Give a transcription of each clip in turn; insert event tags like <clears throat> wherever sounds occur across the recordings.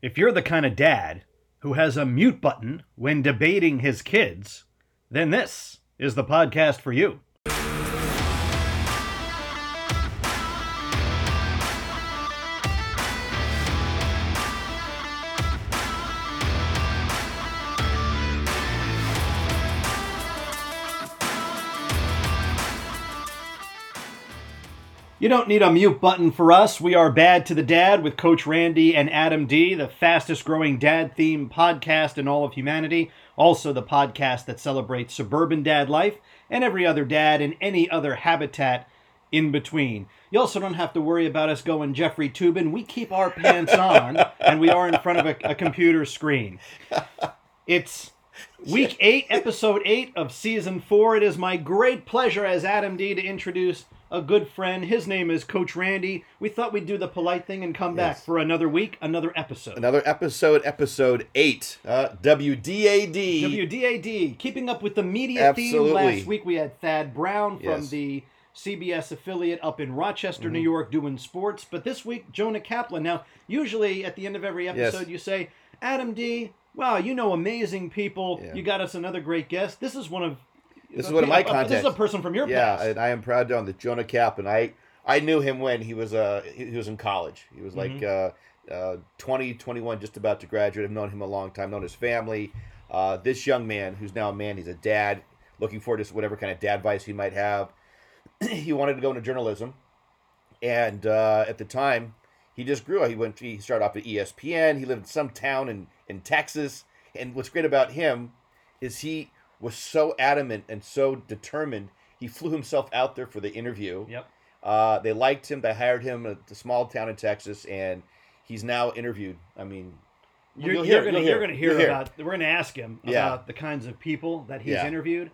If you're the kind of dad who has a mute button when debating his kids, then this is the podcast for you. You don't need a mute button for us. We are Bad to the Dad with Coach Randy and Adam D, the fastest growing dad themed podcast in all of humanity. Also, the podcast that celebrates suburban dad life and every other dad in any other habitat in between. You also don't have to worry about us going Jeffrey Toobin. We keep our pants <laughs> on and we are in front of a, a computer screen. It's week eight, episode eight of season four. It is my great pleasure as Adam D to introduce a good friend. His name is Coach Randy. We thought we'd do the polite thing and come back for another week, another episode. Another episode, episode eight. Uh, WDAD. WDAD, keeping up with the media theme. Last week we had Thad Brown from Yes. Mm-hmm. the CBS affiliate up in Rochester, New York, doing sports. But this week, Jonah Kaplan. Now, usually at the end of every episode, you say, Adam D. Wow, you know amazing people. Yeah. You got us another great guest. This is one of This is one of my a- This is a person from your yeah, past. and I am proud to own the Jonah Kaplan. I I knew him when he was uh he, he was in college. He was like Mm-hmm. uh, uh 20, 21, just about to graduate. I've known him a long time. Known his family. Uh, this young man, who's now a man, he's a dad. Looking forward to whatever kind of dad advice he might have. <clears throat> he wanted to go into journalism, and uh, at the time, he just grew. Up. He went. He started off at ESPN. He lived in some town in in Texas. And what's great about him is he was so adamant and so determined. He flew himself out there for the interview. Yep. Uh, they liked him. They hired him at the small town in Texas, and he's now interviewed. I mean, You're, you're hear- gonna you're gonna hear You'll about. We're gonna ask him Yeah. about the kinds of people that he's Yeah. interviewed.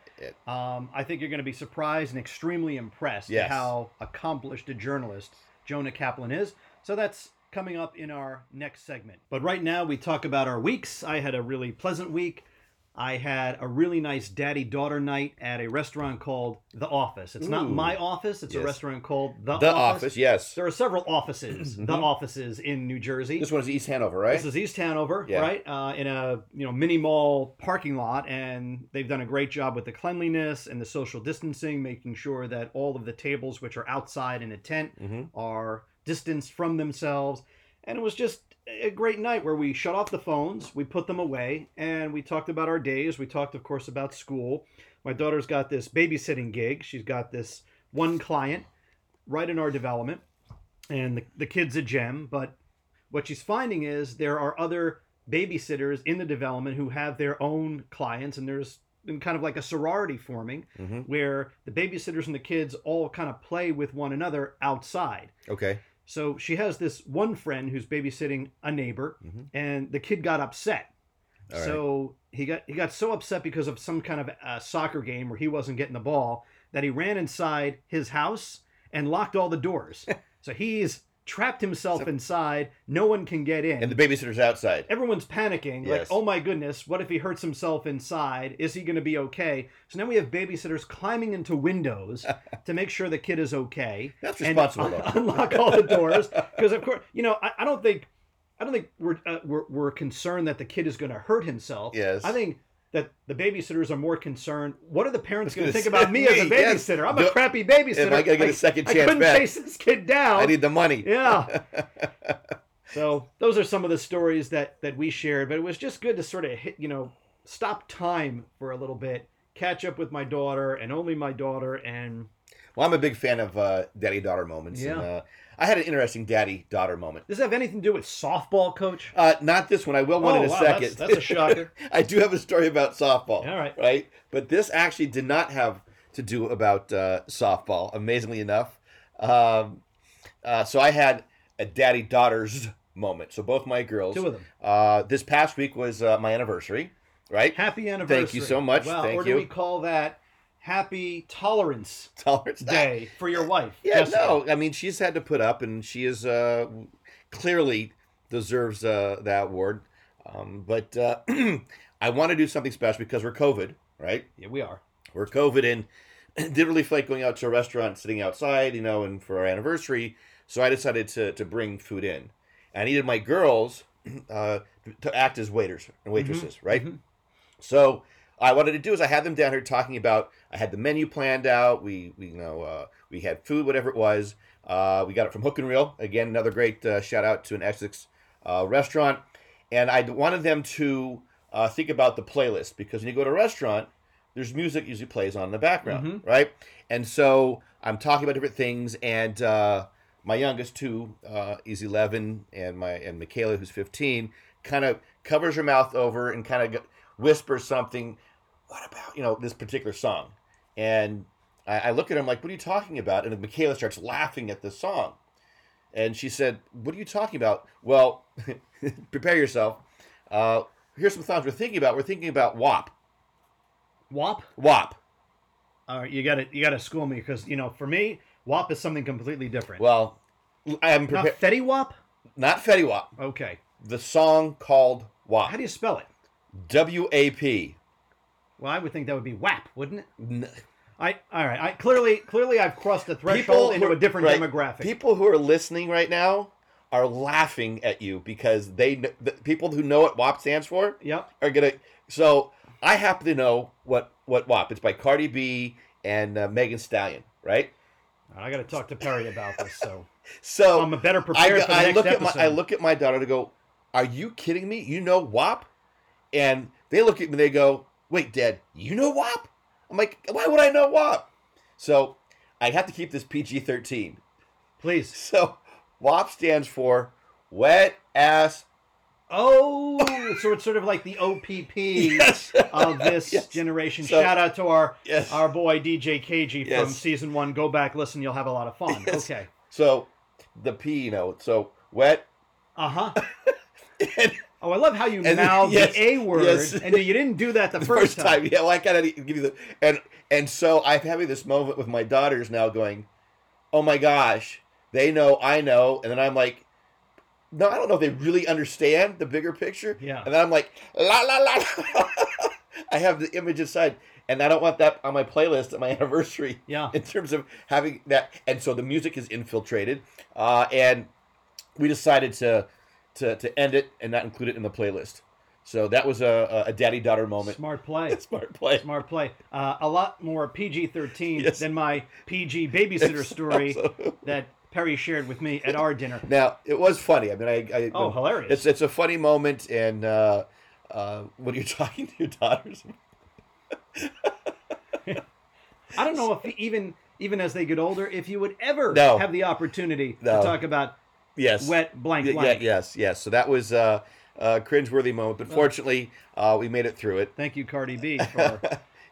Um, I think you're gonna be surprised and extremely impressed Yes. at how accomplished a journalist Jonah Kaplan is. So that's coming up in our next segment. But right now we talk about our weeks. I had a really pleasant week. I had a really nice daddy daughter night at a restaurant called The Office. It's not my office. It's a restaurant called The, the Office. office, yes. There are several offices, the Mhm. offices in New Jersey. This one is East Hanover, right? This is East Hanover, Yeah. right? Uh, in a you know mini mall parking lot, and they've done a great job with the cleanliness and the social distancing, making sure that all of the tables, which are outside in a tent, Mhm. are distanced from themselves. And it was just a great night where we shut off the phones, we put them away, and we talked about our days. We talked, of course, about school. My daughter's got this babysitting gig. She's got this one client right in our development, and the, the kid's a gem. But what she's finding is there are other babysitters in the development who have their own clients, and there's been kind of like a sorority forming Mhm. where the babysitters and the kids all kind of play with one another outside. Okay. So she has this one friend who's babysitting a neighbor, Mhm. and the kid got upset. All right. so he got he got so upset because of some kind of uh, soccer game where he wasn't getting the ball that he ran inside his house and locked all the doors. <laughs> so he's trapped himself So- inside. No one can get in. And the babysitter's outside. Everyone's panicking, like, oh my goodness, what if he hurts himself inside? Is he going to be okay? So now we have babysitters climbing into windows <laughs> to make sure the kid is okay That's responsible. un- though. unlock all the doors <laughs> because of course you know I, I don't think I don't think we're, uh, we're we're concerned that the kid is going to hurt himself. Yes. I think that the babysitters are more concerned. What are the parents going to think about say, me as a me, yes. babysitter? I'm a crappy babysitter. Am I gonna get a a second I chance couldn't back? chase this kid down. I need the money. Yeah. <laughs> So those are some of the stories that that we shared, but it was just good to sort of hit, you know, stop time for a little bit, catch up with my daughter and only my daughter, and Well, I'm a big fan of uh, daddy daughter moments. And, Yeah. uh, I had an interesting daddy daughter moment. does this have anything to do with softball, Coach? Uh, not this one. I will one Oh, in a wow, second. that's- that's a shocker. <laughs> I do have a story about softball. All right. Right. But this actually did not have to do about uh, softball. Amazingly enough. Um, uh, so I had a daddy daughters moment. So both my girls. Two of them. Uh, this past week was uh, my anniversary. Right. Happy anniversary. Thank you so much. Well, Thank or do you. we call that Happy Tolerance Tolerance <laughs> Day for your wife? Yeah, Jessica? no, I mean she's had to put up, and she is uh, clearly deserves uh, that award. Um, but uh, <clears throat> I want to do something special because we're COVID, right? Yeah, we are. We're COVID, and <clears throat> didn't really feel like going out to a restaurant, sitting outside, you know, and for our anniversary. So I decided to to bring food in. I needed my girls <clears throat> uh, to act as waiters and waitresses, right? So I wanted to do is I had them down here talking about. I had the menu planned out. We we you know uh, we had food, whatever it was. Uh, we got it from Hook and Reel. Again, another great uh, shout out to an Essex uh, restaurant. And I wanted them to uh, think about the playlist because when you go to a restaurant, there's music usually plays on in the background, right? And so I'm talking about different things, and uh, my youngest two uh, is 11, and my and Michaela, who's 15, kind of covers her mouth over and kind of whispers something. What about you know this particular song? And I, I look at him like, "What are you talking about?" And Michaela starts laughing at the song, and she said, "What are you talking about?" Well, <laughs> prepare yourself. Uh, here's some songs we're thinking about. We're thinking about WAP. WAP. WAP. All right, you got to you got to school me because you know for me WAP is something completely different. Well, I am Not prepared. Fetty WAP. Not Fetty Wap. Okay. The song called WAP. How do you spell it? W A P. Well, I would think that would be WAP, wouldn't it? I all right. I clearly clearly I've crossed the threshold into who- a different right, demographic. People who are listening right now are laughing at you because they the people who know what WAP stands for Yep. are gonna. So I happen to know what what WAP. It's by Cardi B and uh, Megan Stallion, right? I got to talk to Perry about this. So <laughs> So I'm a better I, prepared go- for the I next look episode. at my I look at my daughter to go, "Are you kidding me? You know WAP?" And they look at me. They go, "Wait, Dad, you know WAP?" I'm like, "Why would I know WAP?" So I have to keep this PG-13. Please. <laughs> So WAP stands for Wet Ass. Oh, so it's sort of like the OPP <laughs> Yes. of this Yes. generation. So- Shout out to our Yes. our boy DJ KG from season one. Go back, listen. You'll have a lot of fun. <laughs> Okay. So the P, you know, so wet. Uh huh. And Oh, I love how you And- mouthed yes, the A word, yes. and you didn't do that the, <laughs> the first, first time, yeah, well, I gotta give you the and and so I'm having this moment with my daughters now, going, "Oh my gosh, they know, I know," and then I'm like, "No, I don't know if they really understand the bigger picture." Yeah. and then I'm like, "La la la." la. <laughs> I have the image inside, and I don't want that on my playlist at my <laughs> anniversary. Yeah. in terms of having that, and so the music is infiltrated, uh, and we decided to to to end it and not include it in the playlist. So that was a, a daddy daughter moment. Smart play. <laughs> Smart play. Smart play. Uh, a lot more PG 13 <laughs> Yes. than my PG babysitter <laughs> story that Perry shared with me at our dinner. Now it was funny. I mean, I, I Oh, hilarious. It's it's a funny moment, and uh, uh, when you're talking to your daughters, I don't know if even even as they get older, if you would ever No. have the opportunity No. to talk about yes, wet blank Yeah, yes, yes. So that was uh, a cringeworthy moment, but fortunately, uh, we made it through it. Thank you, Cardi B. <laughs> For,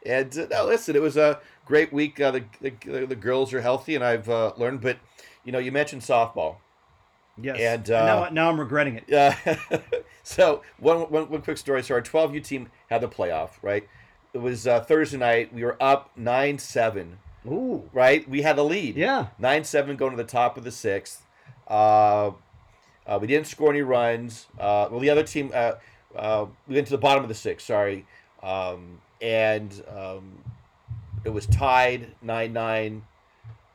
And uh, no, listen, it was a great week. Uh, the, the the girls are healthy, and I've uh, learned. But you know, you mentioned softball. yes. And, now, uh, now I'm regretting it. Yeah. <laughs> so one, one one quick story. So our 12U team had the playoff, right? It was uh, Thursday night. We were up nine seven, Ooh. right? We had the lead. Yeah. Nine seven going to the top of the sixth. Uh, uh, we didn't score any runs. Uh, well, the other team, uh, uh, we went to the bottom of the sixth. Sorry, um, and um, it was tied nine nine,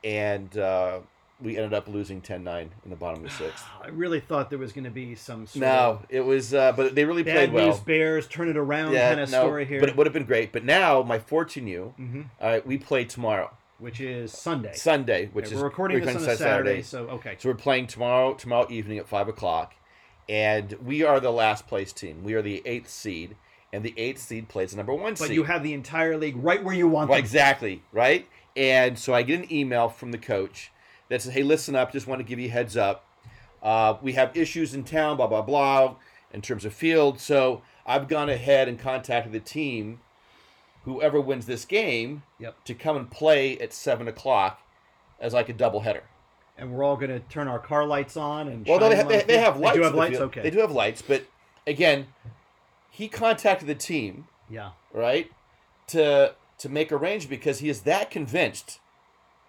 and uh, we ended up losing 10-9 in the bottom of the sixth. <sighs> I really thought there was going to be some sort No, it was, uh, but they really played well. news bears, turn it around yeah, kind of no, story here, But it would have been great. But now, my 14U, Mhm. all right, we play tomorrow, which is Sunday. Sunday, which Okay, is we're recording this on a Saturday. Saturday, so okay. So we're playing tomorrow, tomorrow evening at five o'clock, and we are the last place team. We are the eighth seed, and the eighth seed plays the number one But seed. But you have the entire league right where you want Well, them. exactly right. And so I get an email from the coach that says, "Hey, listen up. Just want to give you a heads up. Uh, we have issues in town. Blah blah blah. In terms of field, so I've gone ahead and contacted the team, whoever wins this game, Yep. to come and play at seven o'clock, as like a double header. And we're all going to turn our car lights on and Well, they, have, they, they have lights. They do have the lights. field. Okay. They do have lights, but again, he contacted the team Yeah. right to to make a range because he is that convinced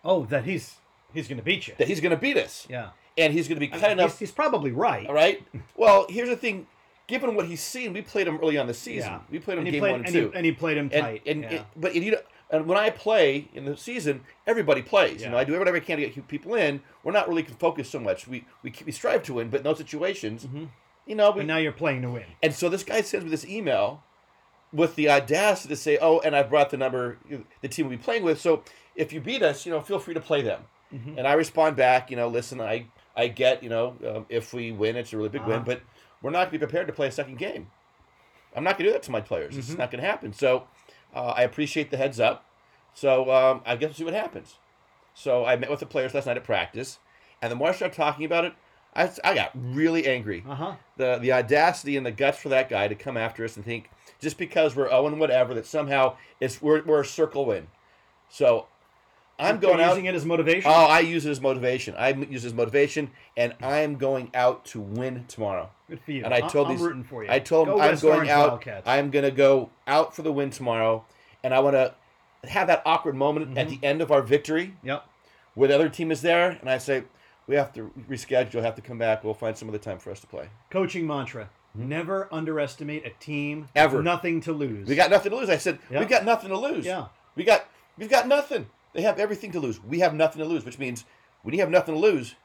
Oh, that he's he's going to beat you. that he's going to beat us. Yeah. and he's going to be I cut mean, enough. he's, he's probably right. All right. Well, here's the thing. Given what he's seen, we played him early on the season. Yeah. We played him And game played, one and and, he, and he played him tight. and yeah. it- but you know, and when I play in the season, everybody plays. You know, I do whatever I can to get people in. We're not really focused so much. We we we strive to win, but in those situations, Mm-hmm. you know, we, now you're playing to win. and so this guy sends me this email with the audacity to say, "Oh, and I brought the number, the team we'll be playing with. So if you beat us, you know, feel free to play them." Mhm. And I respond back, you know, listen, I I get, you know, um, if we win, it's a really big win, Uh-huh. but we're not going to be prepared to play a second game. I'm not going to do that to my players. It's Mhm. not going to happen. So uh, I appreciate the heads up. So um, I guess we'll see what happens. So I met with the players last night at practice, and the more I started talking about it, I, I got really angry Uh huh. the the audacity and the guts for that guy to come after us and think just because we're Owen whatever that somehow it's we're, we're a circle win. So I'm going out. using it as motivation. Oh, I use it as motivation. I use it as motivation, and I'm going out to win tomorrow. Good for you. and I told I'm these- rooting for you. I told Go him I'm going Orange out. Wildcats. I'm going to go out for the win tomorrow, and I want to have that awkward moment at Mhm. the end of our victory Yep. where the other team is there, and I say we have to reschedule, have to come back. We'll find some other time for us to play. Coaching mantra: Never underestimate a team. Ever. Nothing to lose. We got nothing to lose. I said Yeah. we got nothing to lose. Yeah. We got we've got nothing. They have everything to lose. We have nothing to lose, which means when you have nothing to lose,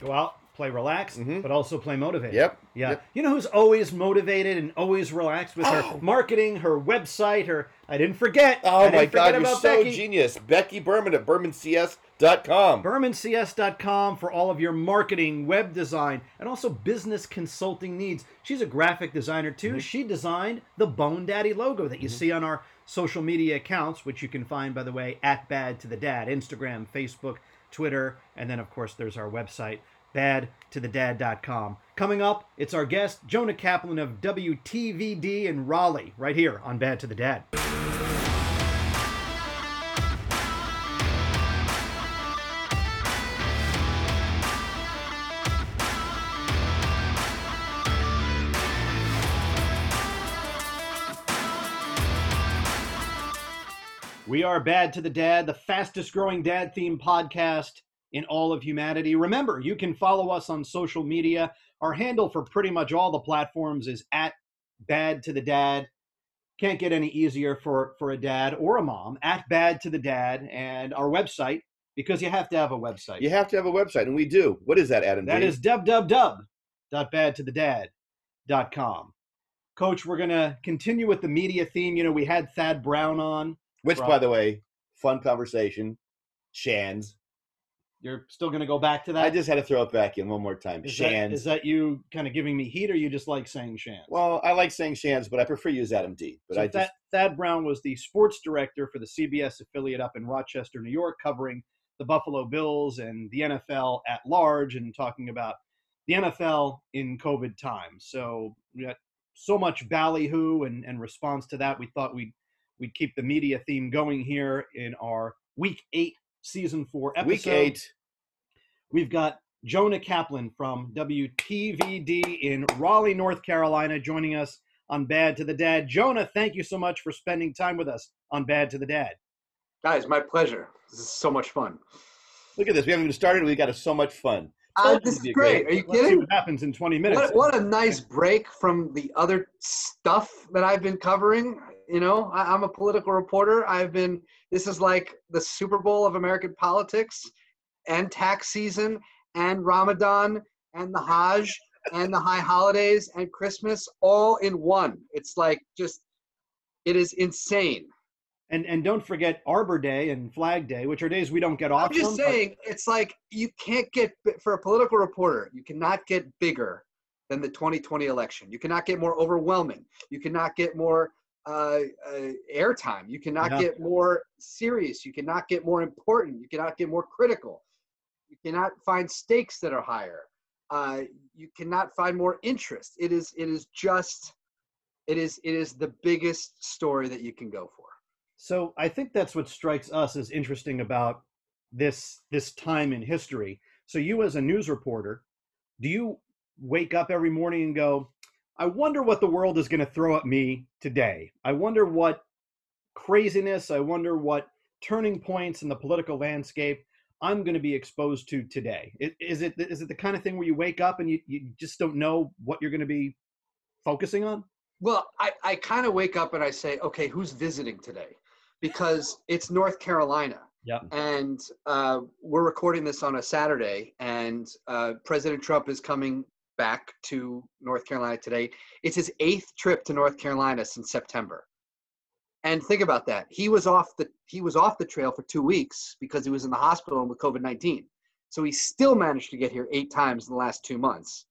Go out, play relaxed, Mhm. but also play motivated. Yep. Yeah. Yep. You know who's always motivated and always relaxed with her Oh. marketing, her website, her. I didn't forget. Oh didn't my forget God, you're so Becky. genius. Becky Berman at BermanCS.com. BermanCS.com for all of your marketing, web design, and also business consulting needs. She's a graphic designer too. Mm-hmm. She designed the Bone Daddy logo that you see on our social media accounts, which you can find, by the way, at Bad to the Dad Instagram, Facebook, Twitter, and then, of course, there's our website, badtothedad.com. Coming up, it's our guest, Jonah Kaplan of WTVD in Raleigh, right here on Bad to the Dad. We are Bad to the Dad, the fastest growing dad themed podcast in all of humanity. Remember, you can follow us on social media. Our handle for pretty much all the platforms is at Bad to the Dad. Can't get any easier for, for a dad or a mom at Bad to the Dad. And our website, because you have to have a website. You have to have a website, and we do. What is that, Adam? That is www.badtothedad.com. Coach, we're going to continue with the media theme. You know, we had Thad Brown on. Which, by the way, fun conversation. Shans. You're still going to go back to that? I just had to throw it back in one more time. Is that, Shands. is that you kind of giving me heat, or you just like saying Shans? well, I like saying Shans, but I prefer use Adam D. But so I Thad, just Thad Brown was the sports director for the CBS affiliate up in Rochester, New York, covering the Buffalo Bills and the NFL at large, and talking about the NFL in COVID times. So we got so much ballyhoo and, and response to that. We thought we'd we'd keep the media theme going here in our week eight, season four episode. week eight. We've got Jonah Kaplan from WTVD in Raleigh, North Carolina, joining us on Bad to the Dad. Jonah, thank you so much for spending time with us on Bad to the Dad. Guys, my pleasure. This is so much fun. Look at this. We haven't even started. We got so much fun. Uh, this is great. Are you Let's see kidding? what happens in 20 minutes. What, what a nice <laughs> break from the other stuff that I've been covering. You know, I, I'm a political reporter. I've been, this is like the Super Bowl of American politics and tax season and Ramadan and the Hajj and the high holidays and Christmas all in one. It's like just, it is insane. And and don't forget Arbor Day and Flag Day, which are days we don't get off I'm just from, but- saying, it's like you can't get for a political reporter, you cannot get bigger than the 2020 election. You cannot get more overwhelming. You cannot get more uh, uh, airtime. You cannot Yeah. get more serious. You cannot get more important. You cannot get more critical. You cannot find stakes that are higher. Uh, you cannot find more interest. It is. It is just. It is. It is the biggest story that you can go for. So I think that's what strikes us as interesting about this this time in history. So you as a news reporter, do you wake up every morning and go, I wonder what the world is going to throw at me today. I wonder what craziness, I wonder what turning points in the political landscape I'm going to be exposed to today. Is it is it the kind of thing where you wake up and you, you just don't know what you're going to be focusing on? Well, I, I kind of wake up and I say, okay, who's visiting today? Because it's North Carolina. Yep. And uh, we're recording this on a Saturday, and uh, President Trump is coming back to North Carolina today. It's his eighth trip to North Carolina since September. And think about that. He was off the he was off the trail for two weeks because he was in the hospital with COVID nineteen. So he still managed to get here eight times in the last two months,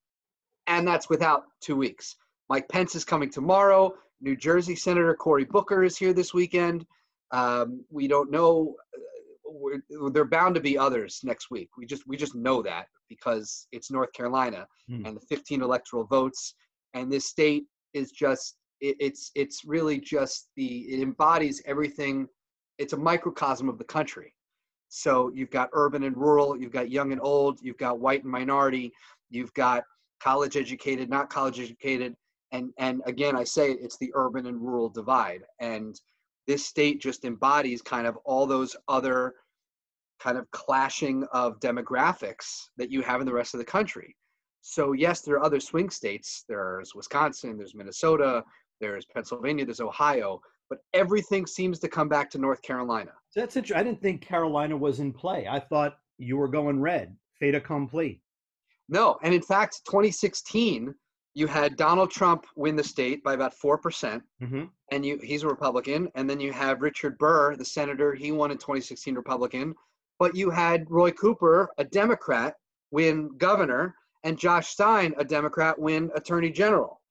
and that's without two weeks. Mike Pence is coming tomorrow. New Jersey Senator Cory Booker is here this weekend. Um, we don't know. Uh, there are bound to be others next week. We just we just know that because it's North Carolina Hmm. and the 15 electoral votes, and this state is just it, it's it's really just the it embodies everything. It's a microcosm of the country. So you've got urban and rural, you've got young and old, you've got white and minority, you've got college educated, not college educated, and and again I say it, it's the urban and rural divide, and this state just embodies kind of all those other kind of clashing of demographics that you have in the rest of the country. So yes, there are other swing states. There's Wisconsin, there's Minnesota, there's Pennsylvania, there's Ohio, but everything seems to come back to North Carolina. That's interesting. I didn't think Carolina was in play. I thought you were going red, fait accompli. No, and in fact, 2016, you had Donald Trump win the state by about four percent, Mm-hmm. and you he's a Republican, and then you have Richard Burr, the senator, he won in 2016, Republican, but you had Roy Cooper, a Democrat, win governor, and Josh Stein, a Democrat, win attorney general,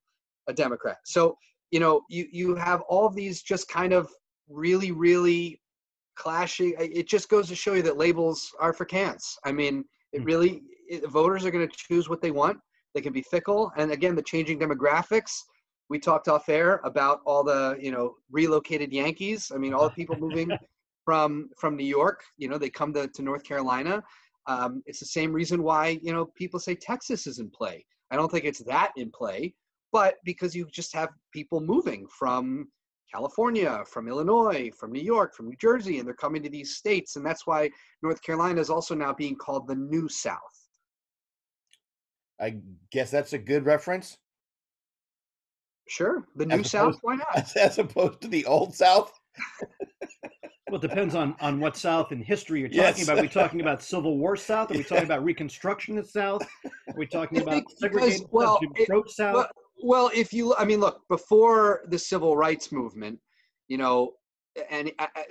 a Democrat. So you know you you have all these just kind of really really clashing. It just goes to show you that labels are for cans. I mean, it Hmm. really it, voters are going to choose what they want. They can be fickle, and again, the changing demographics. We talked off air about all the you know relocated Yankees. I mean, all the people moving <laughs> from from New York. You know, they come to, to North Carolina. Um, it's the same reason why you know people say Texas is in play. I don't think it's that in play, but because you just have people moving from California, from Illinois, from New York, from New Jersey, and they're coming to these states, and that's why North Carolina is also now being called the New South. I guess that's a good reference Sure, the New As South. opposed- Why not? as, <laughs> as opposed to the old South. <laughs> Well, it depends on, on what South in history you're talking Yes. about. Are we talking about Civil War South? Are we talking about Reconstructionist South? Are we talking I about think because- segregated South, well, Jim it- Crow South? well, Well, if you, I mean, look, before the civil rights movement, you know, and uh, uh,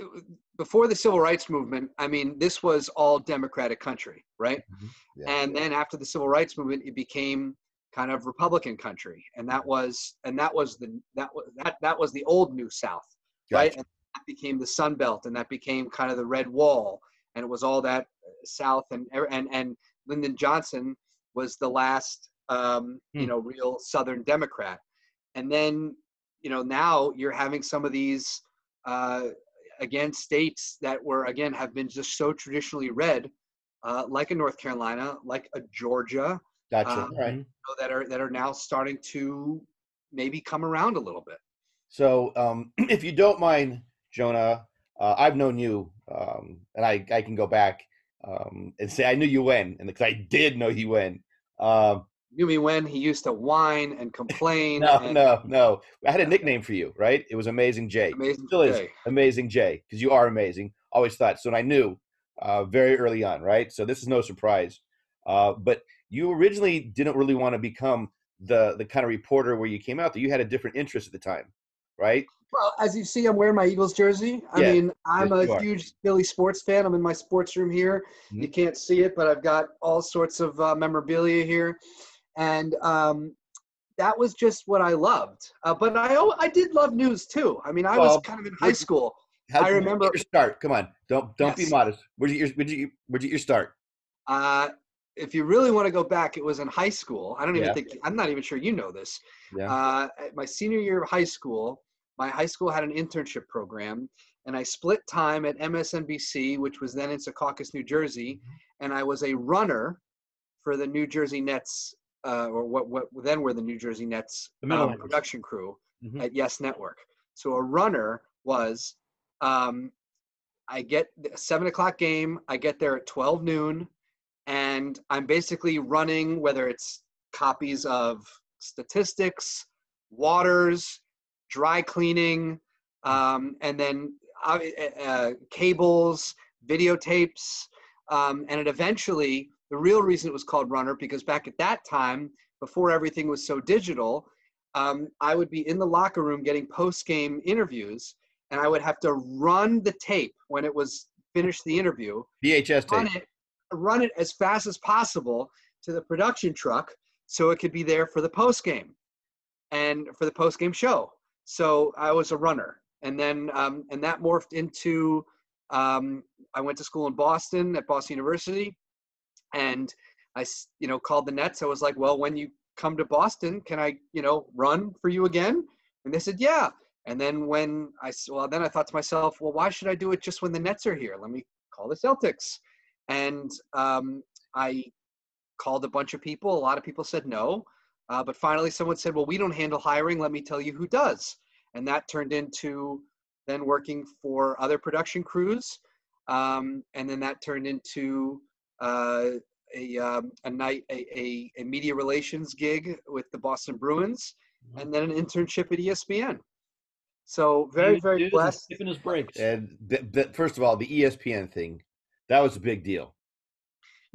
before the civil rights movement, I mean, this was all democratic country, right? Yeah. And then after the civil rights movement, it became kind of Republican country, and that was, and that was the that was that that was the old New South, right? And that became the Sun Belt, and that became kind of the Red Wall, and it was all that uh, South, and and and Lyndon Johnson was the last, um, you Hmm. know, real Southern Democrat, and then you know now you're having some of these uh, again states that were again have been just so traditionally red, uh, like a North Carolina, like a Georgia, Gotcha. um, right. You know, that are that are now starting to maybe come around a little bit. So, um, <clears throat> if you don't mind, Jonah, uh, I've known you, um, and I, I can go back um, and say I knew you when, and because I did know you when. Um, knew me when he used to whine and complain. no, and no, no. I had a nickname for you, right? It was Amazing Jay. Amazing Still is Jay. Amazing Jay because you are amazing. Always thought so, and I knew uh, very early on, right? So this is no surprise. Uh, but you originally didn't really want to become the the kind of reporter where you came out. That you had a different interest at the time, right? Well, as you see, I'm wearing my Eagles jersey. I Yeah. mean, I'm Yes, a huge Philly sports fan. I'm in my sports room here. You Mhm. can't see it, but I've got all sorts of uh, memorabilia here, and um, that was just what I loved. Uh, but I I did love news too. I mean, I Well, was kind of in high school. How'd I you remember- get your start. Come on, don't don't be modest. Where'd you where'd you where'd you get your start? Uh, if you really want to go back, it was in high school. I don't even Yeah. think I'm not even sure you know this. Yeah. Uh, my senior year of high school, my high school had an internship program, and I split time at MSNBC, which was then in Secaucus, New Jersey, and I was a runner for the New Jersey Nets, uh, or what what then were the New Jersey Nets um, production crew Mhm. at Yes Network. So a runner was, um, I get a seven o'clock game. I get there at twelve noon, and I'm basically running whether it's copies of statistics, waters, dry cleaning, um, and then uh, uh, cables, videotapes, um, and it eventually. The real reason it was called Runner because back at that time before everything was so digital, um, I would be in the locker room getting post game interviews, and I would have to run the tape when it was finished the interview, VHS run tape. it, run it as fast as possible to the production truck so it could be there for the post game and for the post game show. So I was a runner, and then um, and that morphed into um, I went to school in Boston at Boston University, and I you know called the Nets. I was like, well, when you come to Boston, can I you know run for you again? And they said, yeah. And then when I well, then I thought to myself, well, why should I do it just when the Nets are here? Let me call the Celtics. And um, I called a bunch of people. A lot of people said no. Uh, but finally, someone said, well, we don't handle hiring. Let me tell you who does. And that turned into then working for other production crews. Um, and then that turned into uh, a, um, a night, a, a, a media relations gig with the Boston Bruins, and then an internship at ESPN. So very, Paying very dues blessed. Skipping his breaks. And th- th- first of all, the ESPN thing, that was a big deal.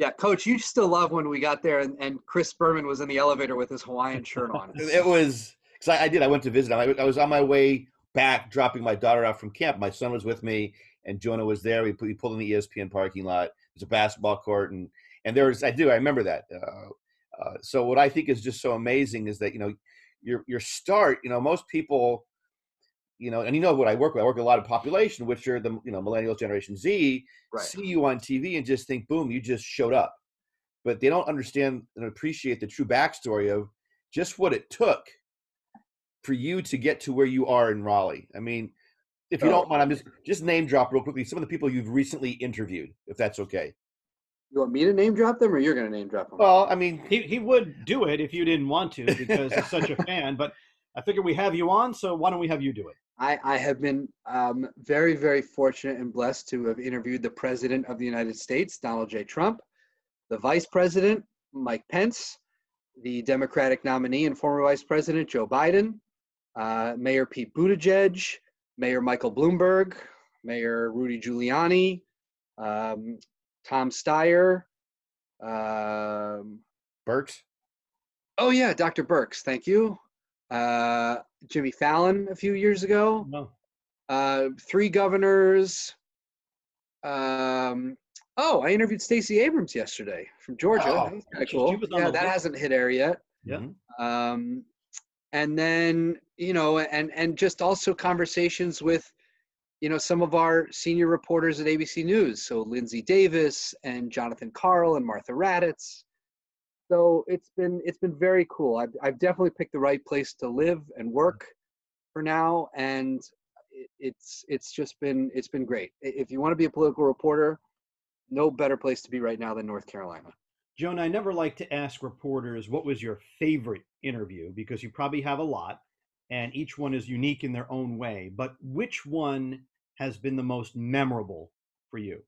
Yeah, coach, you still love when we got there and, and Chris Berman was in the elevator with his Hawaiian shirt on. <laughs> It was because I, I did. I went to visit. him. I, I was on my way back, dropping my daughter out from camp. My son was with me, and Jonah was there. We, we pulled in the ESPN parking lot. There's a basketball court, and and there was. I do. I remember that. Uh, uh, so what I think is just so amazing is that you know your your start. You know, most people. You know, and you know what I work with. I work with a lot of population, which are the you know millennials, Generation Z, Right. see you on TV and just think, boom, you just showed up. But they don't understand and appreciate the true backstory of just what it took for you to get to where you are in Raleigh. I mean, if you Oh. don't mind, I'm just just name drop real quickly some of the people you've recently interviewed, if that's okay. You want me to name drop them or you're going to name drop them? Well, I mean, He, he would do it if you didn't want to because he's such a fan. But I figure we have you on, so why don't we have you do it? I, I have been um, very, very fortunate and blessed to have interviewed the President of the United States, Donald J. Trump, the Vice President, Mike Pence, the Democratic nominee and former Vice President, Joe Biden, uh, Mayor Pete Buttigieg, Mayor Michael Bloomberg, Mayor Rudy Giuliani, um, Tom Steyer. Um, Birx. oh, yeah, Dr. Birx, thank you. Uh, Jimmy Fallon a few years ago No. uh, three governors. Um, oh, I interviewed Stacey Abrams yesterday from Georgia. Oh, that was kind of she- she cool. was Yeah, that list. hasn't hit air yet. Yeah. Mhm. Um, and then you know, and and just also conversations with, you know, some of our senior reporters at ABC News. So Linsey Davis and Jonathan Karl and Martha Raddatz. So it's been it's been very cool. I've I've definitely picked the right place to live and work for now, and it- it's it's just been it's been great. If you want to be a political reporter, no better place to be right now than North Carolina. Joan, I never like to ask reporters what was your favorite interview because you probably have a lot and each one is unique in their own way. But which one has been the most memorable for you?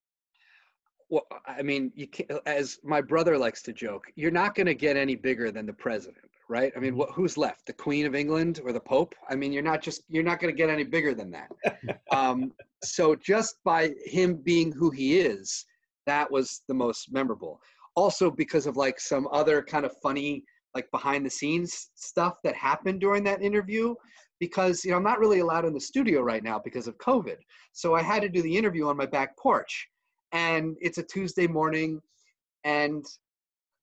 Well, I mean, you can't, as my brother likes to joke, you're not going to get any bigger than the president, right? I mean, Mhm. what, who's left? The Queen of England or the Pope? I mean, you're not just you're not going to get any bigger than that. <laughs> um, so just by him being who he is, that was the most memorable. Also because of like some other kind of funny, like behind the scenes stuff that happened during that interview. Because you know I'm not really allowed in the studio right now because of COVID, so I had to do the interview on my back porch and it's a Tuesday morning, and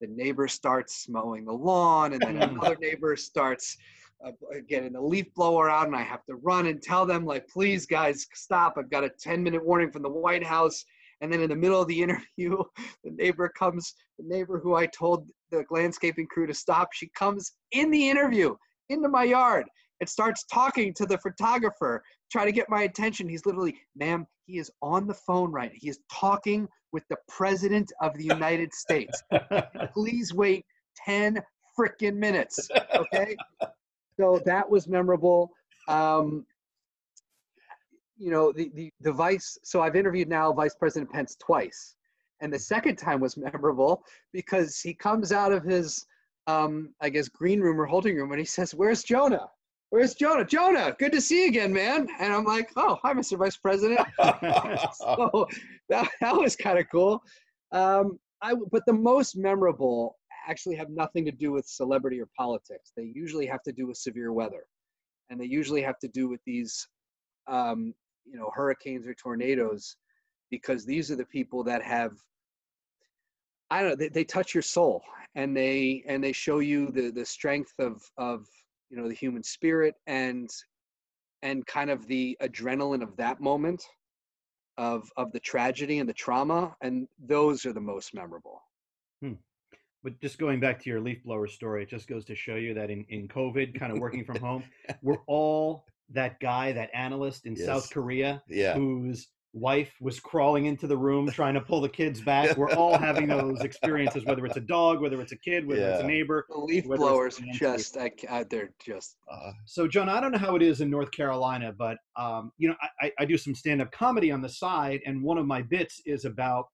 the neighbor starts mowing the lawn, and then <laughs> another neighbor starts uh, getting the leaf blower out, and I have to run and tell them, like, please, guys, stop. I've got a 10 minute warning from the White House. And then in the middle of the <laughs> interview, the neighbor comes, the neighbor who I told the landscaping crew to stop, she comes in the interview into my yard and starts talking to the photographer, trying to get my attention. He's literally, ma'am, he is on the phone right. He is talking with the president of the United States. <laughs> Please wait 10 freaking minutes. Okay. so that was memorable. Um, you know, the, the, the vice, so I've interviewed now Vice President Pence twice. And the second time was <laughs> memorable because he comes out of his, um, I guess, green room or holding room and he says, Where's Jonah? Where's Jonah? Jonah, good to see you again, man. And I'm like, Oh, hi, Mr. Vice President. <laughs> <laughs> so that, that was kind of cool. Um, I, but the most memorable actually have nothing to do with celebrity or politics. They usually have to do with severe weather, and they usually have to do with these, um, you know, hurricanes or tornadoes, because these are the people that have. I don't know. They, they touch your soul, and they and they show you the the strength of of you know the human spirit and and kind of the adrenaline of that moment of of the tragedy and the trauma and those are the most memorable hmm. but just going back to your leaf blower story it just goes to show you that in, in covid kind of working from home we're all that guy that analyst in yes. south korea yeah. who's wife was crawling into the room trying to pull the kids <laughs> back. We're all having those experiences, whether it's a dog, whether it's a kid, whether yeah. it's a neighbor. The leaf blowers just, I, I, they're just. Uh, so, John, I don't know how it is in North Carolina, but um, you know, I, I do some stand-up comedy on the side, and one of my bits is about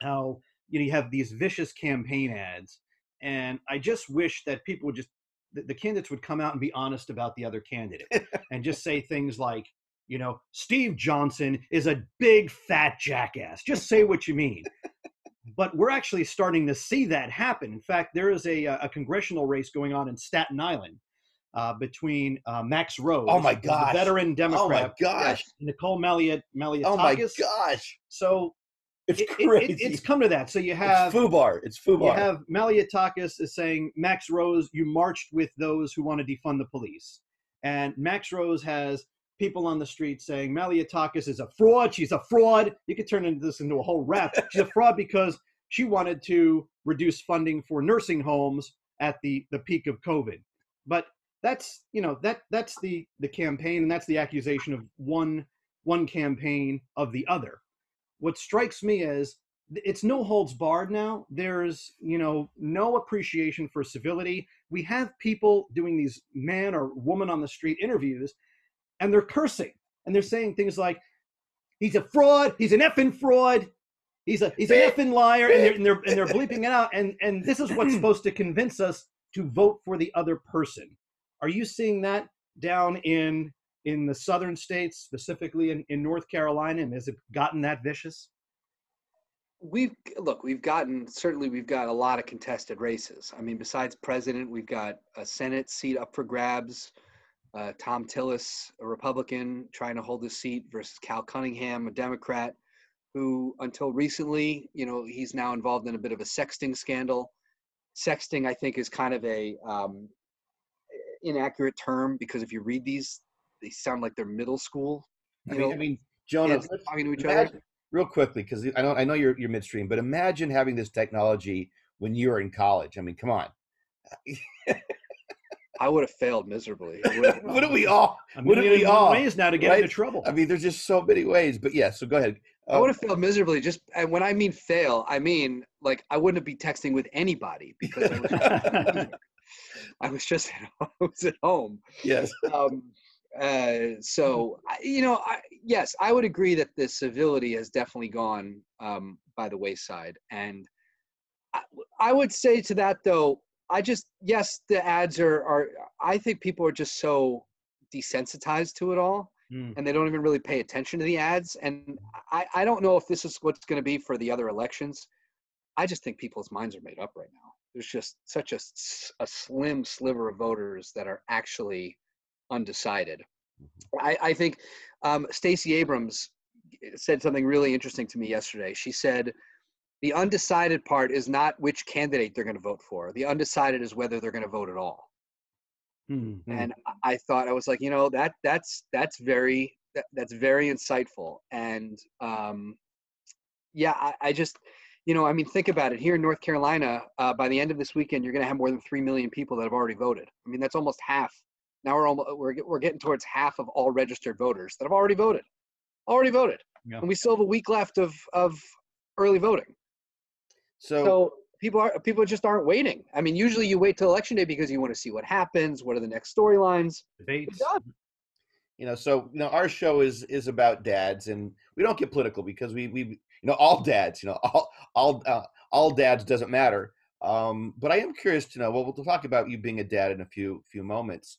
how you know you have these vicious campaign ads, and I just wish that people would just the, the candidates would come out and be honest about the other candidate <laughs> and just say things like you know, Steve Johnson is a big fat jackass. Just say what you mean. but we're actually starting to see that happen. In fact, there is a, a congressional race going on in Staten Island uh, between uh, Max Rose, oh my gosh, veteran Democrat, oh my gosh, Nicole Maliot, Maliot. Oh my gosh! So it's it, crazy. It, it, it's come to that. So you have it's FUBAR. It's FUBAR. You have Malliotakis is saying Max Rose, you marched with those who want to defund the police, and Max Rose has people on the street saying Malliotakis is a fraud. She's a fraud. You could turn into this into a whole rap. She's a fraud because she wanted to reduce funding for nursing homes at the the peak of COVID. But that's you know that that's the the campaign and that's the accusation of one one campaign of the other. What strikes me is it's no holds barred now. There's you know no appreciation for civility. We have people doing these man or woman on the street interviews and they're cursing and they're saying things like, "He's a fraud. He's an effing fraud. He's a he's an effing liar," and they're, and they're and they're bleeping it out. And and this is what's <clears throat> supposed to convince us to vote for the other person. Are you seeing that down in in the southern states, specifically in, in North Carolina, and has it gotten that vicious? We've look, we've gotten certainly we've got a lot of contested races. I mean, besides president, we've got a Senate seat up for grabs uh, Thom Tillis, a Republican, trying to hold his seat versus Cal Cunningham, a Democrat, who until recently, you know, he's now involved in a bit of a sexting scandal. Sexting, I think, is kind of a um, inaccurate term because if you read these, they sound like they're middle school. I mean, I mean, Jonah, talking to each imagine, other. Real quickly, because I know I know you're you're midstream, but imagine having this technology when you were in college. I mean, come on. <laughs> I would have failed miserably. <laughs> Wouldn't we all? I mean, wouldn't we all? Ways now to get right? into trouble. I mean, there's just so many ways. But yeah, so go ahead. Um, I would have failed miserably. Just and when I mean fail, I mean like I wouldn't be texting with anybody because I was, <laughs> I was just <laughs> I was at home. Yes. Um, uh, so you know, I, yes, I would agree that the civility has definitely gone um, by the wayside, and I, I would say to that though, I just yes, the ads are are. I think people are just so desensitized to it all, mm. and they don't even really pay attention to the ads. And I I don't know if this is what's going to be for the other elections. I just think people's minds are made up right now. There's just such a a slim sliver of voters that are actually undecided. Mm-hmm. I, I think um, Stacey Abrams said something really interesting to me yesterday. She said the undecided part is not which candidate they're going to vote for. The undecided is whether they're going to vote at all. Mm-hmm. And I thought I was like, you know, that that's that's very that, that's very insightful. And um, yeah, I, I, just, you know, I mean, think about it. Here in North Carolina, uh, by the end of this weekend, you're going to have more than three million people that have already voted. I mean, that's almost half. Now we're almost we're we're getting towards half of all registered voters that have already voted, already voted, yeah. and we still have a week left of of early voting. So, so people are people just aren't waiting. I mean, usually you wait till election day because you want to see what happens, what are the next storylines. Debates. You know, so you know, our show is is about dads, and we don't get political because we we you know all dads, you know, all all uh, all dads doesn't matter. Um, but I am curious to know. Well, we'll talk about you being a dad in a few few moments.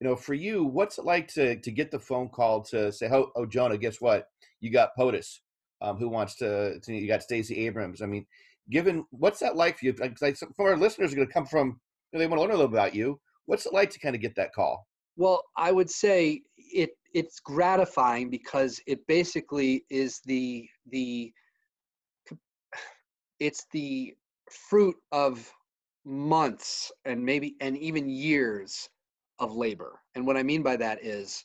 You know, for you, what's it like to to get the phone call to say, "Oh, oh Jonah, guess what? You got POTUS, um, who wants to, to you got Stacey Abrams." I mean, given what's that like for you? Like, like some of our listeners are going to come from, they want to learn a little about you. What's it like to kind of get that call? Well, I would say it it's gratifying because it basically is the the it's the fruit of months and maybe and even years of labor. And what I mean by that is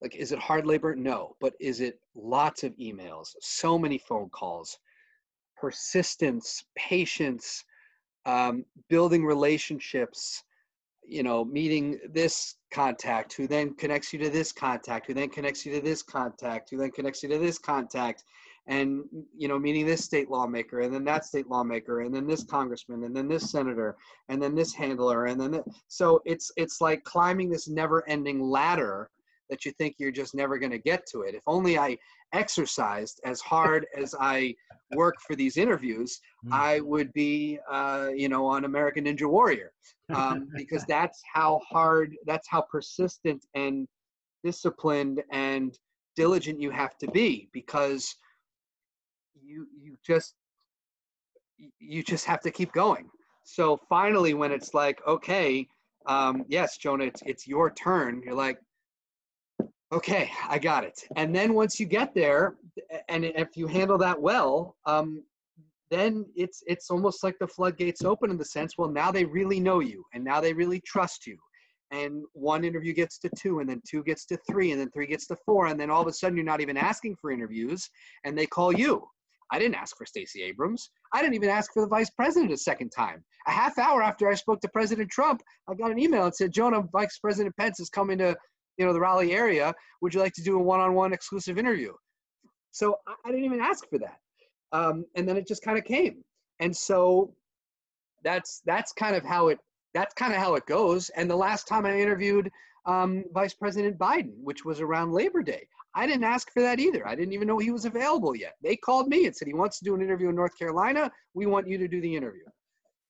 like is it hard labor? No, but is it lots of emails, so many phone calls, persistence, patience, um, building relationships, you know, meeting this contact who then connects you to this contact, who then connects you to this contact, who then connects you to this contact, and you know, meeting this state lawmaker, and then that state lawmaker, and then this congressman, and then this senator, and then this handler, and then th- so it's it's like climbing this never-ending ladder that you think you're just never going to get to it. If only I exercised as hard as I work for these interviews, Mm. I would be, uh, you know, on American Ninja Warrior, um, <laughs> because that's how hard, that's how persistent and disciplined and diligent you have to be, because you you just you just have to keep going. So finally, when it's like, okay, um, yes, Jonah, it's it's your turn. You're like, okay, I got it. And then once you get there, and if you handle that well, um, then it's it's almost like the floodgates open in the sense, well, now they really know you, and now they really trust you. And one interview gets to two, and then two gets to three, and then three gets to four, and then all of a sudden you're not even asking for interviews, and they call you. I didn't ask for Stacey Abrams. I didn't even ask for the vice president a second time. A half hour after I spoke to President Trump, I got an email that said, Jonah, Vice President Pence is coming to you know the Raleigh area. Would you like to do a one-on-one exclusive interview? So I, didn't even ask for that, um, and then it just kind of came. And so that's that's kind of how it that's kind of how it goes. And the last time I interviewed um, Vice President Biden, which was around Labor Day, I didn't ask for that either. I didn't even know he was available yet. They called me and said he wants to do an interview in North Carolina. We want you to do the interview.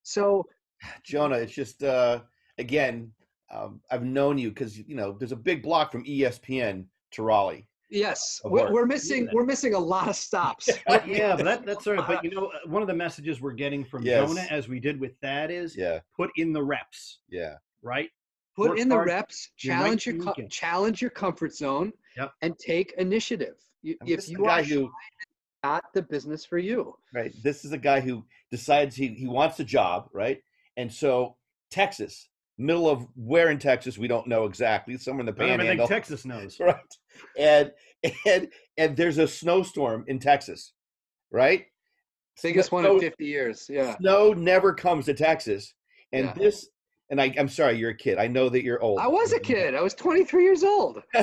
So <sighs> Jonah, it's just uh, again, um, I've known you because you know there's a big block from ESPN to Raleigh. yes, we're, we're missing that. we're missing a lot of stops. <laughs> yeah, but that, that's all right. But <laughs> you know, uh, one of the messages we're getting from Yes. Jonah, as we did with Thad, is Yeah, put in the reps, yeah. right? Put Work in the reps, you might challenge your be co- weekend. challenge your comfort zone, Yep. and take initiative. You, if you guy are who not the business for you, right, this is a guy who decides he he wants a job, right? And so Texas, middle of where in Texas we don't know exactly, somewhere in the Panhandle. I don't Panhandle, think Texas knows. <laughs> right? And and and there's a snowstorm in Texas, right? biggest one in 50 years. Yeah. Snow never comes to Texas, and Yeah. this. And I, I'm sorry, you're a kid. I know that you're old. I was a kid. I was 23 years old. <laughs>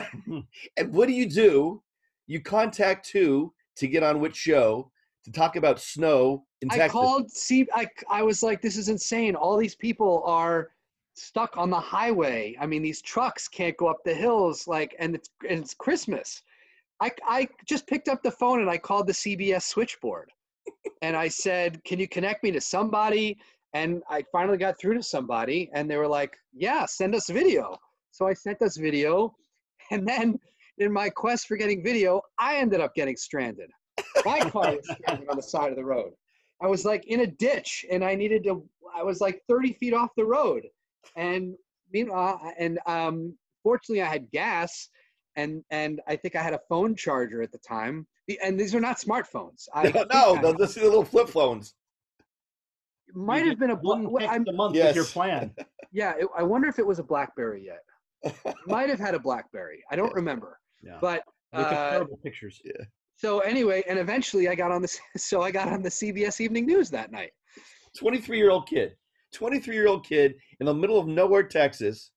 And what do you do? You contact two to get on which show to talk about snow in I Texas. I called see I I was like this is insane. All these people are stuck on the highway. I mean these trucks can't go up the hills like and it's and it's Christmas. I I just picked up the phone and I called the CBS switchboard. and I said, "Can you connect me to somebody?" And I finally got through to somebody and they were like, "Yeah, send us video." So I sent us video and then in my quest for getting video, I ended up getting stranded. My car was stranded on the side of the road. I was like in a ditch and I needed to, I was like 30 feet off the road. And meanwhile, and um, fortunately I had gas and, and I think I had a phone charger at the time. The- And these are not smartphones. <laughs> I think no, I- no, this is little flip phones. might have been a, one well, text I'm, a month Yes. with your plan. <laughs> yeah, it, I wonder if it was a Blackberry yet. <laughs> might have had a Blackberry. I don't remember. Yeah. But uh, terrible pictures. so anyway, and eventually I got on this, so I got on the CBS Evening News that night. 23 year old kid, 23 year old kid in the middle of nowhere, Texas,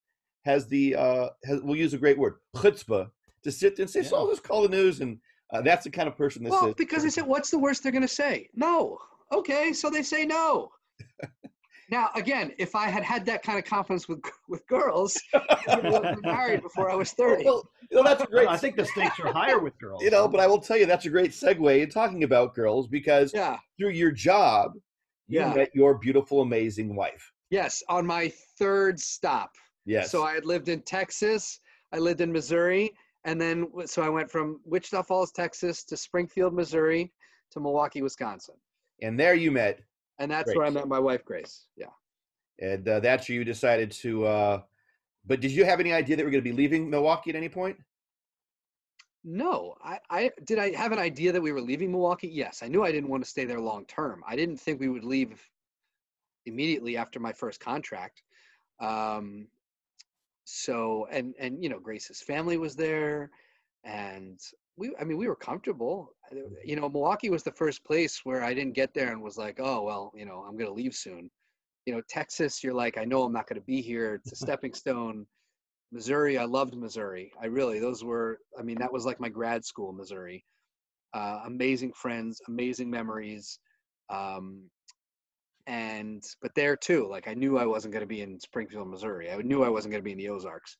has the uh, has, we'll use a great word, chutzpah, to sit and say, "So Yeah. I'll just call the news." And uh, that's the kind of person this Well, is. because they said, what's the worst they're going to say? No. Okay, so they say no. <laughs> now, again, if I had had that kind of confidence with with girls, <laughs> I would have been married before I was 30. Well, you know, that's great. <laughs> I think the stakes are higher with girls. you know, but I will tell you that's a great segue in talking about girls because Yeah. through your job, you Yeah. met your beautiful, amazing wife. Yes, on my third stop. Yes. So I had lived in Texas, I lived in Missouri, and then so I went from Wichita Falls, Texas to Springfield, Missouri to Milwaukee, Wisconsin. and there you met and that's Great. where I met my wife, Grace. Yeah. And uh, that's where you decided to. Uh, but did you have any idea that we're going to be leaving Milwaukee at any point? No, I, I did. I have an idea that we were leaving Milwaukee. Yes, I knew I didn't want to stay there long term. I didn't think we would leave immediately after my first contract. Um, so and and you know Grace's family was there, and we. I mean, we were comfortable. You know, Milwaukee was the first place where I didn't get there and was like, oh well, you know, I'm gonna leave soon. You know, Texas, you're like, I know I'm not gonna be here. It's a <laughs> stepping stone. Missouri, I loved Missouri. I really, those were, I mean, that was like my grad school, Missouri. Uh, amazing friends, amazing memories. Um, and, but there too, like I knew I wasn't going to be in Springfield, Missouri. I knew I wasn't going to be in the Ozarks.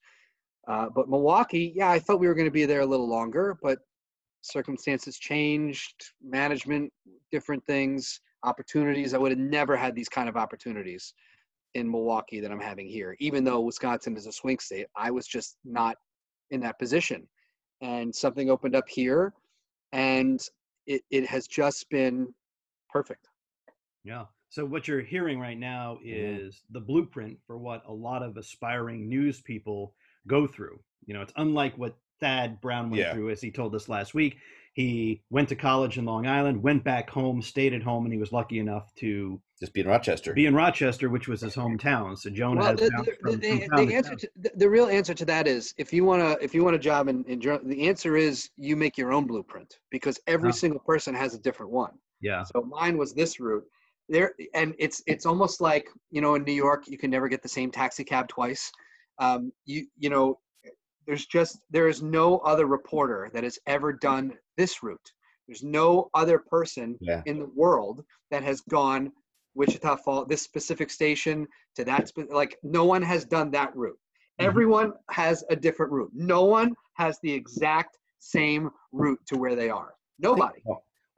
Uh, but Milwaukee, yeah, I thought we were going to be there a little longer, but circumstances changed, management, different things, opportunities. I would have never had these kind of opportunities in Milwaukee that I'm having here. Even though Wisconsin is a swing state, I was just not in that position. And something opened up here, and it, it has just been perfect. Yeah. So what you're hearing right now mm-hmm. is the blueprint for what a lot of aspiring news people go through. You know, it's unlike what Thad Brown went Yeah. through, as he told us last week. He went to college in Long Island, went back home, stayed at home, and he was lucky enough to Just be in Rochester. be in Rochester, which was his <laughs> hometown. So Jonah Well, has the, the, from, the, from town the answer to the, the real answer to that is if you want to if you want a job in, in the answer is you make your own blueprint because every Oh. single person has a different one. Yeah. So mine was this route. There and it's it's almost like you know in New York you can never get the same taxi cab twice. Um, you you know there's just there is no other reporter that has ever done this route. There's no other person Yeah. in the world that has gone Wichita Falls, this specific station to that. Spe- like no one has done that route. Mhm. Everyone has a different route. No one has the exact same route to where they are. Nobody.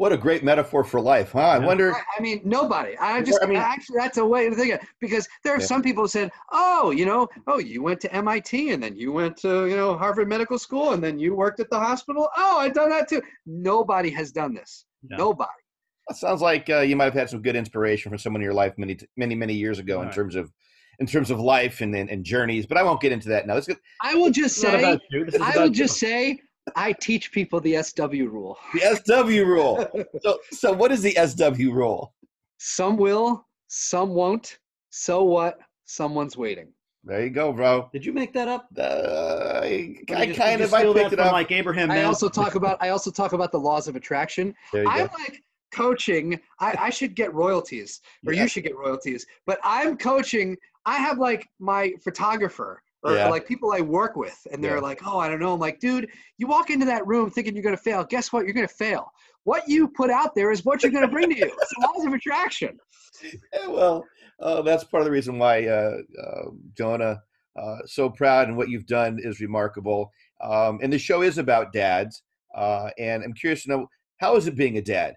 What a great metaphor for life, huh? I Yeah. wonder. I, I mean, nobody. I just, I mean- actually, that's a way to think of it. Because there are Yeah. some people who said, oh, you know, oh, you went to MIT and then you went to, you know, Harvard Medical School and then you worked at the hospital. Oh, I've done that too. Nobody has done this. Yeah. Nobody. That sounds like uh, you might have had some good inspiration from someone in your life many, many, many years ago in Right. terms of, in terms of life and, and, and journeys. But I won't get into that now. Let's get I will just say, about you. This is I about will you. just say, I teach people the SW rule. the SW rule. <laughs> So, so what is the SW rule? Some will, some won't. So what? Someone's waiting. There you go, bro. Did you make that up? Uh, I, I did you- kind of I steal that picked it up. like Abraham. I Maslow? also talk about I also talk about the laws of attraction. there you I go. like coaching. I, I should get royalties, or Yeah. you should get royalties. But I'm coaching. I have like my photographer or Yeah. like people I work with, and they're Yeah. like, "Oh, I don't know." I'm like, "Dude, you walk into that room thinking you're gonna fail. Guess what? You're gonna fail. What you put out there is what you're gonna bring to you. It's the laws of attraction." <laughs> Yeah, well, uh, that's part of the reason why uh, uh, Jonah uh, so proud and what you've done is remarkable. Um, and the show is about dads, uh, and I'm curious to know how is it being a dad?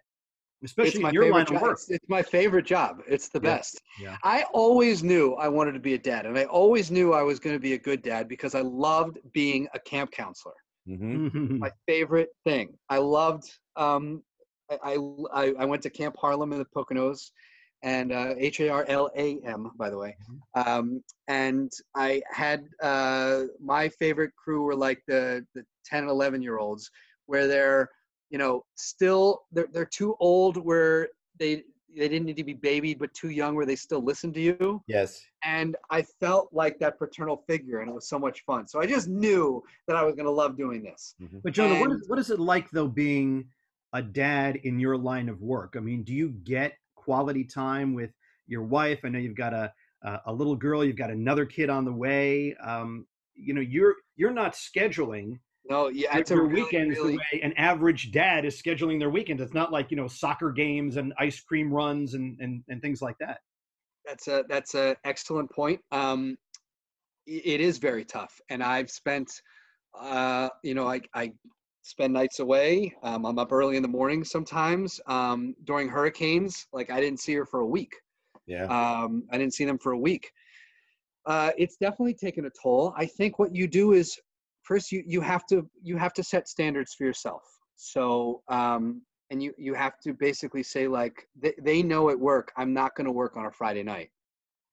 Especially it's my in your line favorite of job. work. It's, it's my favorite job. It's the Yeah. best. Yeah. I always knew I wanted to be a dad, and I always knew I was going to be a good dad because I loved being a camp counselor. hmm My favorite thing. I loved. Um, I, I I went to Camp Harlam in the Poconos, and uh, H A R L A M, by the way. Um, and I had uh, my favorite crew were like the the 10 and 11 year olds, where they're you know still they're they're too old where they they didn't need to be babied, but too young where they still listen to you Yes. and I felt like that paternal figure, and it was so much fun. So I just knew that I was going to love doing this. But Jonah, And- is what is it like though being a dad in your line of work? I mean, do you get quality time with your wife? I know you've got a a, a little girl, you've got another kid on the way. Um, you know, you're you're not scheduling No, yeah, it's a really, weekends really, the way an average dad is scheduling their weekends. It's not like you know soccer games and ice cream runs and and, and things like that. that's a that's a excellent point. Um, it is very tough, and I've spent, uh, you know, I I spend nights away. Um, I'm up early in the morning sometimes. Um, during hurricanes, like I didn't see her for a week. Yeah. Um, I didn't see them for a week. Uh, it's definitely taken a toll. I think what you do is first you you have to you have to set standards for yourself. So um, and you you have to basically say like they, they know at work i'm not going to work on a friday night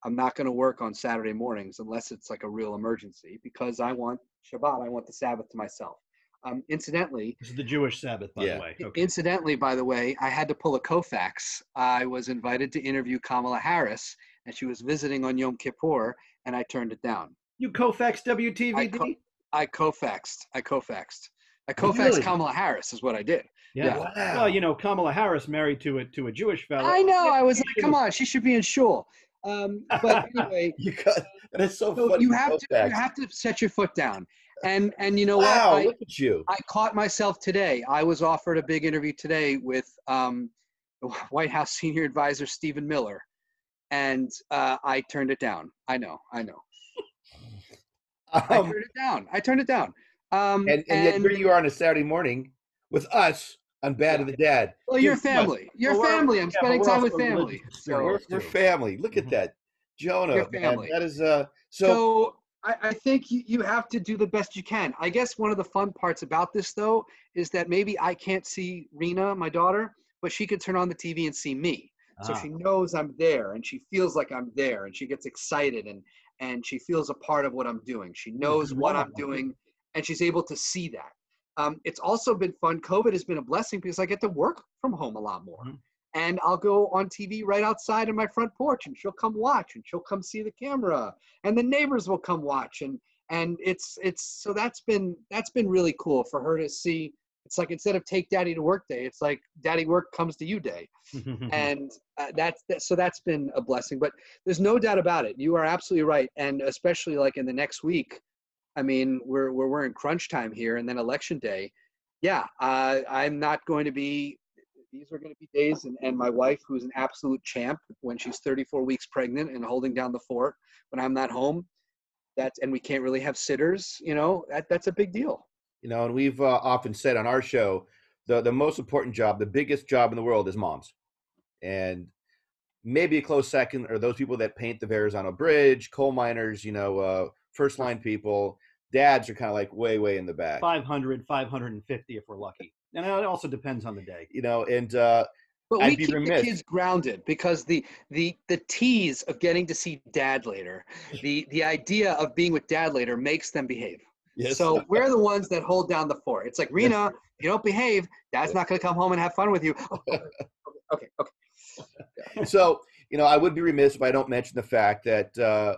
i'm not going to work on saturday mornings unless it's like a real emergency because i want shabbat i want the sabbath to myself um, incidentally This is the Jewish Sabbath, by Yeah. the way. Okay. incidentally by the way i had to pull a koufax i was invited to interview kamala harris and she was visiting on yom kippur and i turned it down You Koufax WTVD? I co- i koufaxed i koufaxed i koufaxed Really? kamala harris is what i did yeah. yeah. Wow. Well, you know, Kamala Harris married to a to a Jewish fellow. I know. Yeah, I was like, come on, she should be in shul. Um, but <laughs> anyway, You got that is so, so funny. you have to Koufax. you have to set your foot down. And and you know wow, what? I, look at you. I caught myself today. I was offered a big interview today with um, <laughs> White House senior advisor Stephen Miller, and uh, I turned it down. I know. I know. I Um, turned it down. I turned it down. Um, and, and yet here you are on a Saturday morning with us on Bad to the Dad. well, your Dude, come on. family. Your Well, family. I'm yeah, spending time with family. religious So, We're, we're family. Look at Mhm. that, Jonah. Your Man, family. that is uh. So, so I, I think you, you have to do the best you can. I guess one of the fun parts about this though is that maybe I can't see Rena, my daughter, but she could turn on the TV and see me. So Ah. she knows I'm there and she feels like I'm there and she gets excited and and she feels a part of what I'm doing. She knows what I'm doing and she's able to see that. Um, it's also been fun. COVID has been a blessing because I get to work from home a lot more. Mhm. And I'll go on TV right outside in my front porch and she'll come watch and she'll come see the camera and the neighbors will come watch and and it's it's so that's been that's been really cool for her to see it's like instead of take daddy to work day it's like daddy work comes to you day. <laughs> And uh, that's that, so that's been a blessing but there's no doubt about it. You are absolutely right and especially like in the next week i mean we're we're, we're in crunch time here and then election day. Yeah uh, i'm not going to be these are going to be days and, and my wife who's an absolute champ when she's 34 weeks pregnant and holding down the fort when i'm not home that's and we can't really have sitters you know that, that's a big deal you know, and we've uh, often said on our show, the the most important job, the biggest job in the world, is moms, and maybe a close second are those people that paint the Verrazano Bridge, coal miners, you know, uh, first line people. Dads are kind of like way, way in the back. 500, 550 if we're lucky. And it also depends on the day. You know, and uh, But I'd we keep remiss. the kids grounded because the the the tease of getting to see dad later, <laughs> the the idea of being with dad later makes them behave. Yes. So we're the ones that hold down the fort. It's like Rena, you don't behave, dad's not going to come home and have fun with you. <laughs> okay, okay, okay. so you know, I would be remiss if I don't mention the fact that uh,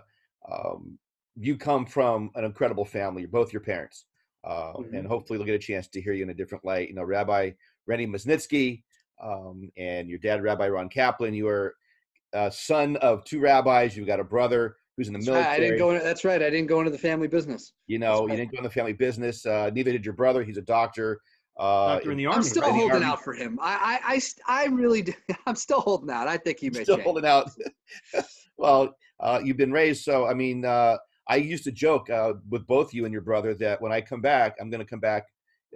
um, you come from an incredible family. Both your parents, uh, Mhm. and hopefully they'll get a chance to hear you in a different light. You know, Rabbi Rennie Masnitsky, um, and your dad, Rabbi Ron Kaplan. You are uh, son of two rabbis. You've got a brother who's in the That's right, military. I didn't go. Into, that's right. I didn't go into the family business. you know, you didn't go into the family business. Uh, neither did your brother. He's a doctor. Uh, Doctor in the I'm still right? Holding out for him. I, I, I, I really, do, <laughs> I'm still holding out. I think he may still change. holding out. <laughs> well, uh, you've been raised so. I mean, uh, I used to joke uh, with both you and your brother that when I come back, I'm going to come back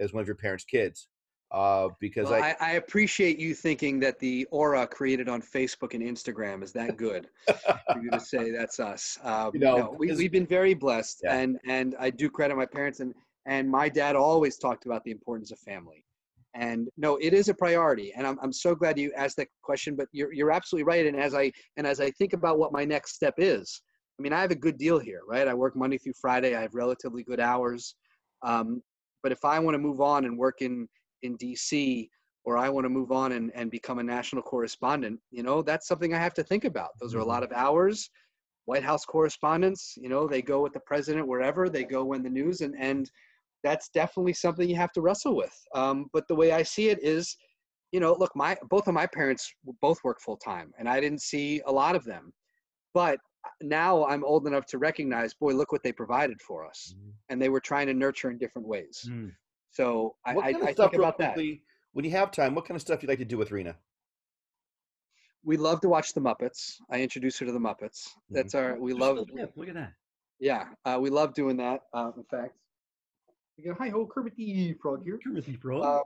as one of your parents' kids uh, because Well, I, I, appreciate you thinking that the aura created on Facebook and Instagram is that good for you to say that's us. Um, You know, no, we, we've been very blessed, Yeah. and and I do credit my parents and and my dad always talked about the importance of family. And no, it is a priority, and I'm I'm so glad you asked that question. But you're you're absolutely right. And as I and as I think about what my next step is, I mean, I have a good deal here, right? I work Monday through Friday. I have relatively good hours. Um, but if I want to move on and work in in DC or I want to move on and, and become a national correspondent, you know, that's something I have to think about. Those are a lot of hours. White House correspondents, you know, they go with the president wherever they go when the news and and that's definitely something you have to wrestle with. Um, but the way I see it is, you know, look, my both of my parents both work full time, and I didn't see a lot of them. But now I'm old enough to recognize, boy, look what they provided for us, and they were trying to nurture in different ways. Mm. So I, what I, of I stuff think about that. when you have time, what kind of stuff you like to do with Rena? We love to watch the Muppets. I introduce her to the Muppets. That's our. We They're love. still. Look at that. Yeah, uh, we love doing that. Uh, in fact, we go, hi ho, Kermit the Frog here. Timothy Frog. Uh,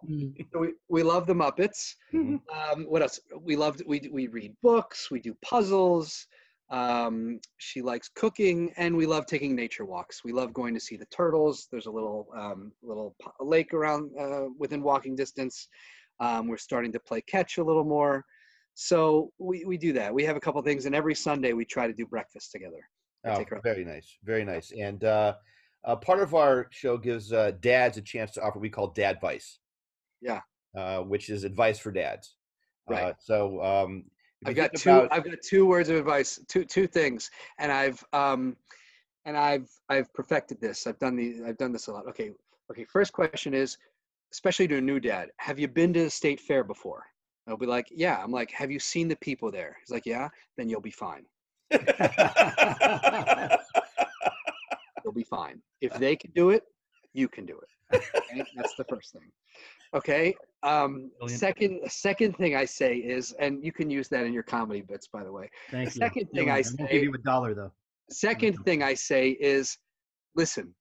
So we, we love the Muppets. Mhm. Um, what else? We love we we read books. We do puzzles. Um, she likes cooking, and we love taking nature walks. We love going to see the turtles. There's a little um, little lake around uh, within walking distance. Um, we're starting to play catch a little more. So we, we do that. We have a couple things, and every Sunday we try to do breakfast together. Oh, very nice, very nice. And uh, uh, part of our show gives uh, dads a chance to offer what we call dad advice. Yeah. Uh, which is advice for dads. Right. Uh, so um, I've got two. about- I've got two words of advice. Two two things, and I've um, and I've I've perfected this. I've done the I've done this a lot. Okay. Okay. First question is, especially to a new dad, have you been to the state fair before? I'll be like, yeah. I'm like, have you seen the people there? He's like, yeah. Then you'll be fine. <laughs> You'll be fine. If they can do it, you can do it. <laughs> Okay? That's the first thing. Okay. Um, Brilliant. second second thing I say is, and you can use that in your comedy bits, by the way. Thank The you. second thing You'll- I say- give you a dollar though. Second thing I say is, listen,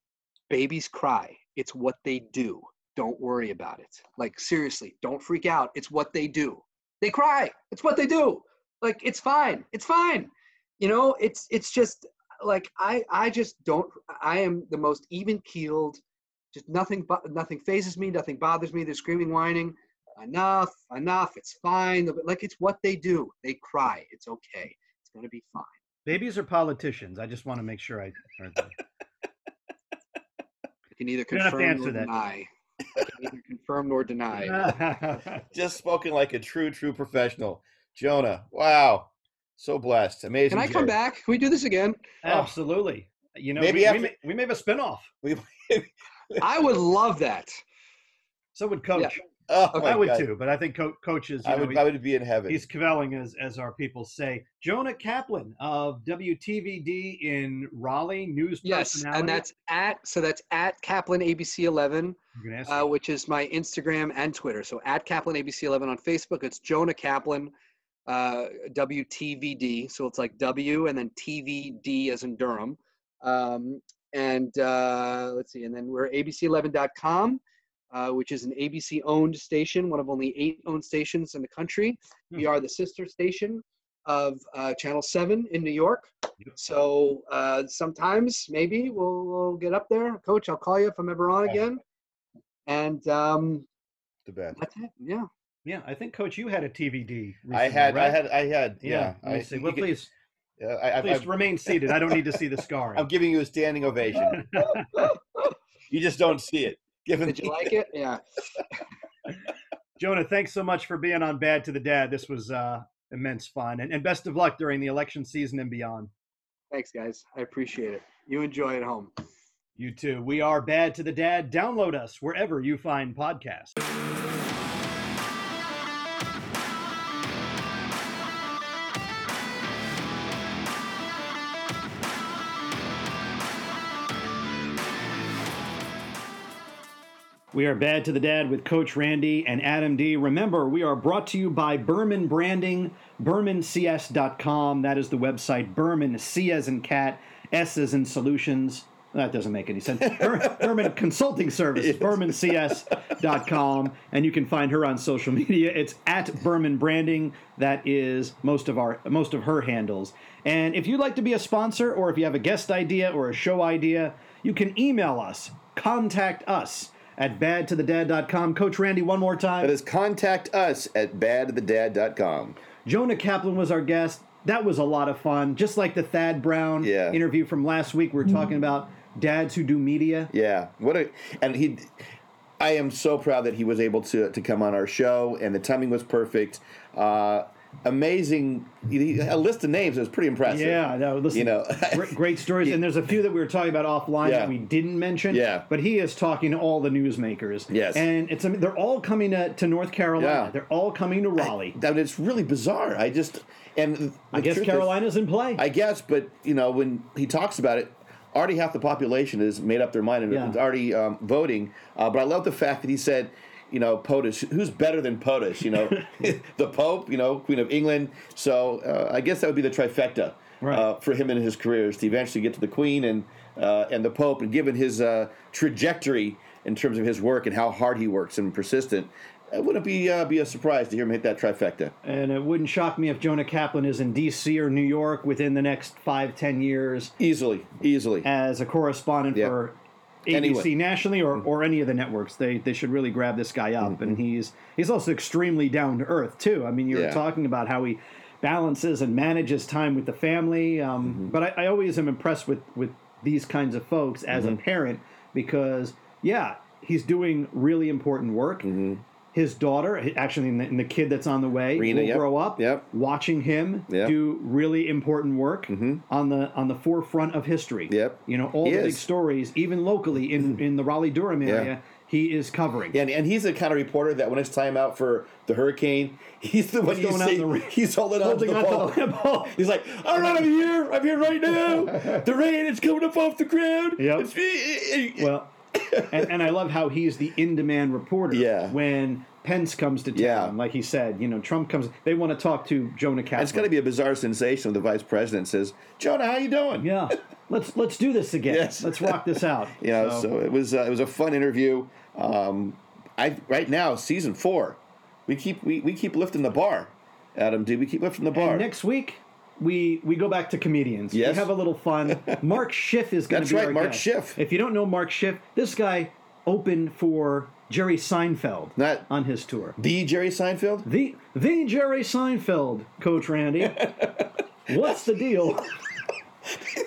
babies cry. It's what they do. Don't worry about it. Like seriously, don't freak out. It's what they do. They cry. It's what they do. Like it's fine. It's fine. You know, it's it's just like I I just don't I am the most even keeled. Just nothing but nothing phases me, nothing bothers me. They're screaming, whining. Enough, enough. It's fine. Like it's what they do. They cry. It's okay. It's gonna be fine. Babies are politicians. I just want to make sure I heard that. I can neither You don't have to confirm or nor that. deny. I confirm nor deny. <laughs> just spoken like a true, true professional. Jonah, wow, so blessed, amazing. Can I come back? Can we do this again? Absolutely. You know, Maybe we, after- we, may, we may have a spinoff. We, <laughs> I would love that. So would Coach. oh Okay, I would God. too, but I think Co- Coach is. You I know, would, he- I would be in heaven. he's kvelling, as as our people say. Jonah Kaplan of WTVD in Raleigh, news Yes, and that's at so that's at Kaplan ABC 11, I'm gonna ask uh, which is my Instagram and Twitter. So at Kaplan ABC 11 on Facebook, it's Jonah Kaplan, uh, WTVD. So it's like W and then TVD as in Durham. Um, and uh, let's see, and then we're ABC11.com. Uh, which is an ABC owned station, one of only eight owned stations in the country. We Hmm. are the sister station of uh, Channel 7 in New York. Yep. So uh, sometimes maybe we'll, we'll get up there. Coach, I'll call you if I'm ever on again. And um, the best. that's it. Yeah. yeah, I think Coach, you had a TVD. Recently, I had, I had, I had. Yeah. Yeah. I, see. you Well, could- please, uh, I, I, please I, remain seated. I don't need to see the scar. I'm giving you a standing ovation. <laughs> you just don't see it. Given Did you like it? Yeah. <laughs> Jonah, thanks so much for being on Bad to the Dad. This was uh, immense fun, and, and best of luck during the election season and beyond. Thanks, guys. I appreciate it. You enjoy at home. You too. We are Bad to the Dad. Download us wherever you find podcasts. We are Bad to the Dad with Coach Randy and Adam D. Remember, we are brought to you by Berman Branding, BermanCS.com. That is the website. Berman, C as in cat, S as in solutions. That doesn't make any sense. Ber- <laughs> Berman Consulting Services, BermanCS.com. And you can find her on social media. It's at Berman Branding. That is most of our most of her handles. And if you'd like to be a sponsor, or if you have a guest idea or a show idea, you can email us. Contact us at badtothedad.com. Coach Randy, one more time. That is contact us at badthedad.com. Jonah Kaplan was our guest. That was a lot of fun. Just like the Thad Brown Yeah. interview from last week, we were talking about dads who do media. Yeah. What a and he I am so proud that he was able to to come on our show and the timing was perfect. Uh amazing a list of names that was pretty impressive. Yeah, no, listen, You know. great, <laughs> great stories. And there's a few that we were talking about offline Yeah. that we didn't mention. Yeah. But he is talking to all the newsmakers. Yes. And it's they're all coming to, to North Carolina. Yeah. They're all coming to Raleigh. That it's really bizarre. I just and I, guess truth is- Carolina's in play. I guess, but you know, when he talks about it, already half the population has made up their mind and Yeah. already um, voting. Uh, but I love the fact that he said, you know, POTUS, who's better than POTUS? You know, <laughs> <laughs> the Pope, you know, Queen of England. So uh, I guess that would be the trifecta Right. uh, for him in his career is to eventually get to the Queen and uh, and the Pope. And given his uh, trajectory in terms of his work and how hard he works and persistent, it wouldn't be uh, be a surprise to hear him hit that trifecta. and it wouldn't shock me if Jonah Kaplan is in D.C. or New York within the next five, ten years Easily, easily. as a correspondent Yeah. for ABC Anyway. nationally or, mm-hmm. or any of the networks. They they should really grab this guy up. And mm-hmm. he's he's also extremely down to earth too. I mean, you were Yeah. talking about how he balances and manages time with the family. Um, mm-hmm. But I, I always am impressed with with these kinds of folks as a parent because yeah, he's doing really important work. His daughter, actually, and the, and the kid that's on the way, Rena, will yep, grow up yep. watching him Yep. do really important work mm-hmm. on the on the forefront of history. Yep. You know, all He the big stories, even locally in, mm-hmm. in the Raleigh Durham area, he is covering. And, and he's the kind of reporter that when it's time out for the hurricane, <laughs> he's the one you going out see, in the rain. <laughs> he's holding, on to the on to the ball. <laughs> He's like, all right, I'm here. I'm here right now. The rain is coming up off the ground. Yep. It's, Well, and, and I love how he's the in-demand reporter. Yeah. When Pence comes to town, Yeah. like he said, you know, Trump comes. They want to talk to Jonah Kaplan. it's going to be a bizarre sensation when the vice president says, Jonah, how you doing? Yeah. <laughs> Let's let's do this again. Yes. Let's rock this out. <laughs> You know, so, it was uh, it was a fun interview. Um, I right now season four, we keep we, we keep lifting the bar. Adam, do we keep lifting the bar? And next week we we go back to comedians. Yes. We have a little fun. <laughs> Mark Schiff is going to be. That's right, our Mark guest. Schiff. If you don't know Mark Schiff, this guy opened for Jerry Seinfeld Not- on his tour. the Jerry Seinfeld. The the Jerry Seinfeld, Coach Randy. <laughs> What's the deal?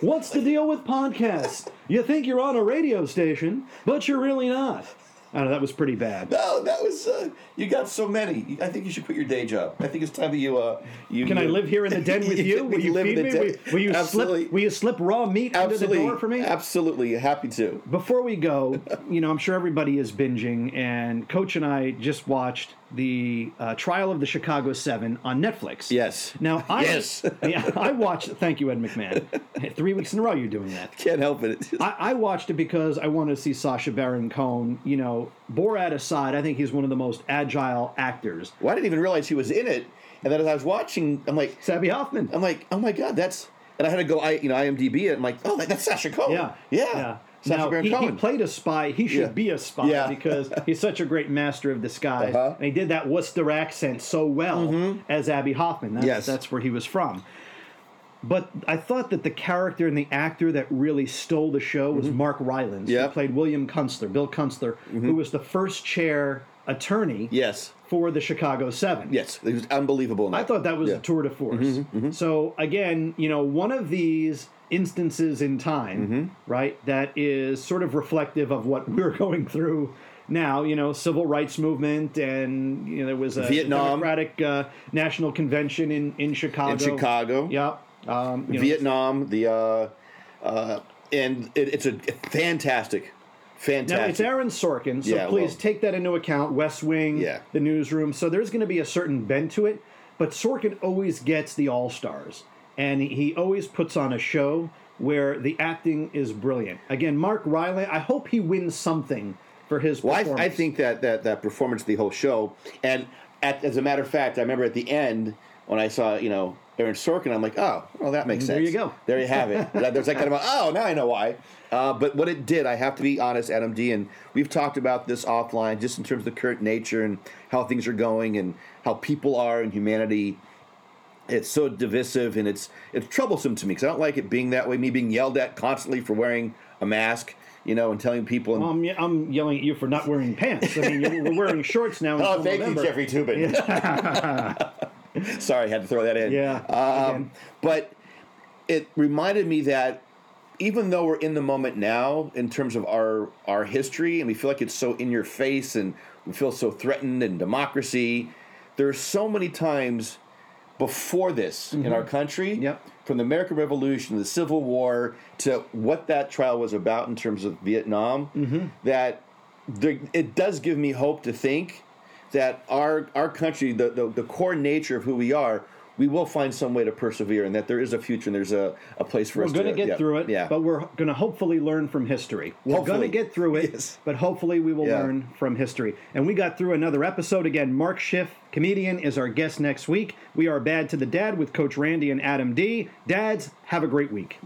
What's the deal with podcasts? You think you're on a radio station, but you're really not. I don't know, that was pretty bad. No, that was uh, you got so many. I think you should quit your day job. I think it's time that you uh you Can I live here in the den with <laughs> you? Will you live in feed me? Will, den. will you slip? Will you slip raw meat Absolutely, under the door for me? absolutely happy to. Before we go, <laughs> you know, I'm sure everybody is binging, and Coach and I just watched the uh, trial of the Chicago Seven on Netflix. Yes. Now, I, <laughs> Yes. yeah, I watched. Thank you, Ed McMahon. Three weeks in a row, you're doing that. Can't help it. I, I watched it because I wanted to see Sacha Baron Cohen. You know, Borat aside, I think he's one of the most agile actors. well, I didn't even realize he was in it, and then as I was watching, I'm like, Sabby Hoffman. I'm like, oh my god, that's. And I had to go, I you know, IMDb it. I'm like, oh, that's Sacha Cohen. Yeah, yeah, yeah. Sacha now, Baron he, he played a spy. He should Yeah. be a spy Yeah. because <laughs> he's such a great master of disguise, Uh-huh. and he did that Worcester accent so well as Abbie Hoffman. That's, Yes. that's where he was from. But I thought that the character and the actor that really stole the show was Mark Rylance, who Yep. played William Kunstler, Bill Kunstler, who was the first chair attorney yes, for the Chicago Seven. yes, it was unbelievable. I thought that was Yeah. a tour de force. Mm-hmm, So again, you know, one of these instances in time, Mm-hmm. right, that is sort of reflective of what we're <laughs> going through now. You know, civil rights movement, and you know, there was a Vietnam. Democratic uh, National Convention in in Chicago. in Chicago. Yeah. Um, you know, Vietnam, the uh, uh, and it, it's a fantastic, fantastic. Now it's Aaron Sorkin, so Yeah, please well- take that into account. West Wing, Yeah. the newsroom. So there's going to be a certain bend to it, but Sorkin always gets the all stars, and he- always puts on a show where the acting is brilliant. Again, Mark Rylance. I hope he wins something for his Well, performance. I, I think that, that that performance, the whole show, and at, as a matter of fact, I remember at the end when I saw you know Aaron Sorkin, I'm like, oh, well, that makes sense. There you go. There you have it. <laughs> There's that kind of oh, now I know why. Uh, but what it did, I have to be honest, Adam D, and we've talked about this offline, just in terms of the current nature and how things are going and how people are and humanity. It's so divisive and it's it's troublesome to me because I don't like it being that way. Me being yelled at constantly for wearing a mask, you know, and telling people. And, I'm, yelling at you for not wearing pants. I mean, you're, we're wearing shorts now. <laughs> Oh, thank November. you, Jeffrey Toobin. <laughs> <laughs> Sorry, I had to throw that in. Yeah, Um, but it reminded me that even though we're in the moment now in terms of our our history and we feel like it's so in your face and we feel so threatened in democracy, there are so many times before this in our country Mm-hmm. Yep. from the American Revolution, the Civil War, to what that trial was about in terms of Vietnam, Mm-hmm. that there, it does give me hope to think that our our country, the, the, the core nature of who we are, we will find some way to persevere and that there is a future and there's a, a place for us. We're going to get yeah, through it, Yeah. but we're going to hopefully learn from history. We're going to get through it, Yes. but hopefully we will Yeah. learn from history. And we got through another episode. Again, Mark Schiff, comedian, is our guest next week. We are Bad to the Dad with Coach Randy and Adam D. Dads, have a great week.